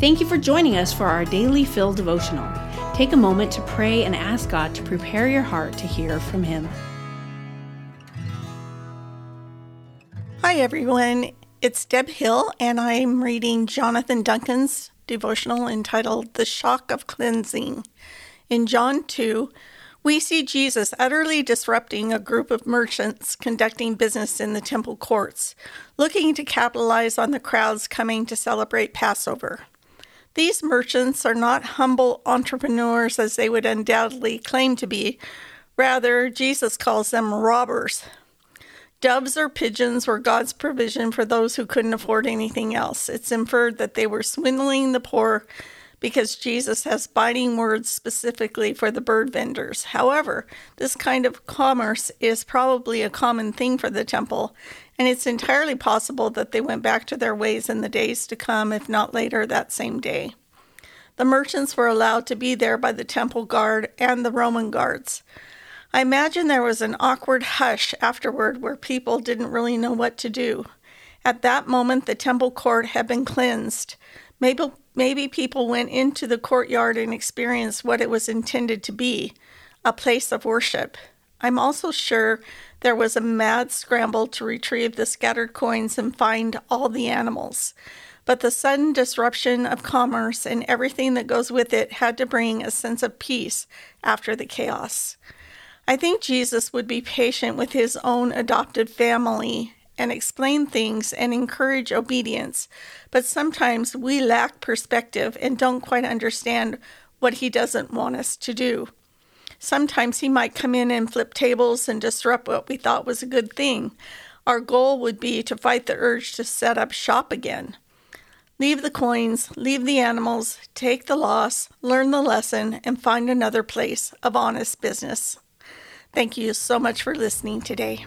Thank you for joining us for our daily Fill devotional. Take a moment to pray and ask God to prepare your heart to hear from Him. Hi, everyone. It's Deb Hill, and I'm reading Jonathan Duncan's devotional entitled The Shock of Cleansing. In John 2, we see Jesus utterly disrupting a group of merchants conducting business in the temple courts, looking to capitalize on the crowds coming to celebrate Passover. These merchants are not humble entrepreneurs as they would undoubtedly claim to be. Rather, Jesus calls them robbers. Doves or pigeons were God's provision for those who couldn't afford anything else. It's inferred that they were swindling the poor because Jesus has biting words specifically for the bird vendors. However, this kind of commerce is probably a common thing for the temple, and it's entirely possible that they went back to their ways in the days to come, if not later that same day. The merchants were allowed to be there by the temple guard and the Roman guards. I imagine there was an awkward hush afterward where people didn't really know what to do. At that moment, the temple court had been cleansed. Maybe, maybe people went into the courtyard and experienced what it was intended to be a place of worship. I'm also sure there was a mad scramble to retrieve the scattered coins and find all the animals. But the sudden disruption of commerce and everything that goes with it had to bring a sense of peace after the chaos. I think Jesus would be patient with his own adopted family and explain things and encourage obedience, but sometimes we lack perspective and don't quite understand what he doesn't want us to do. Sometimes he might come in and flip tables and disrupt what we thought was a good thing. Our goal would be to fight the urge to set up shop again. Leave the coins, leave the animals, take the loss, learn the lesson, and find another place of honest business. Thank you so much for listening today.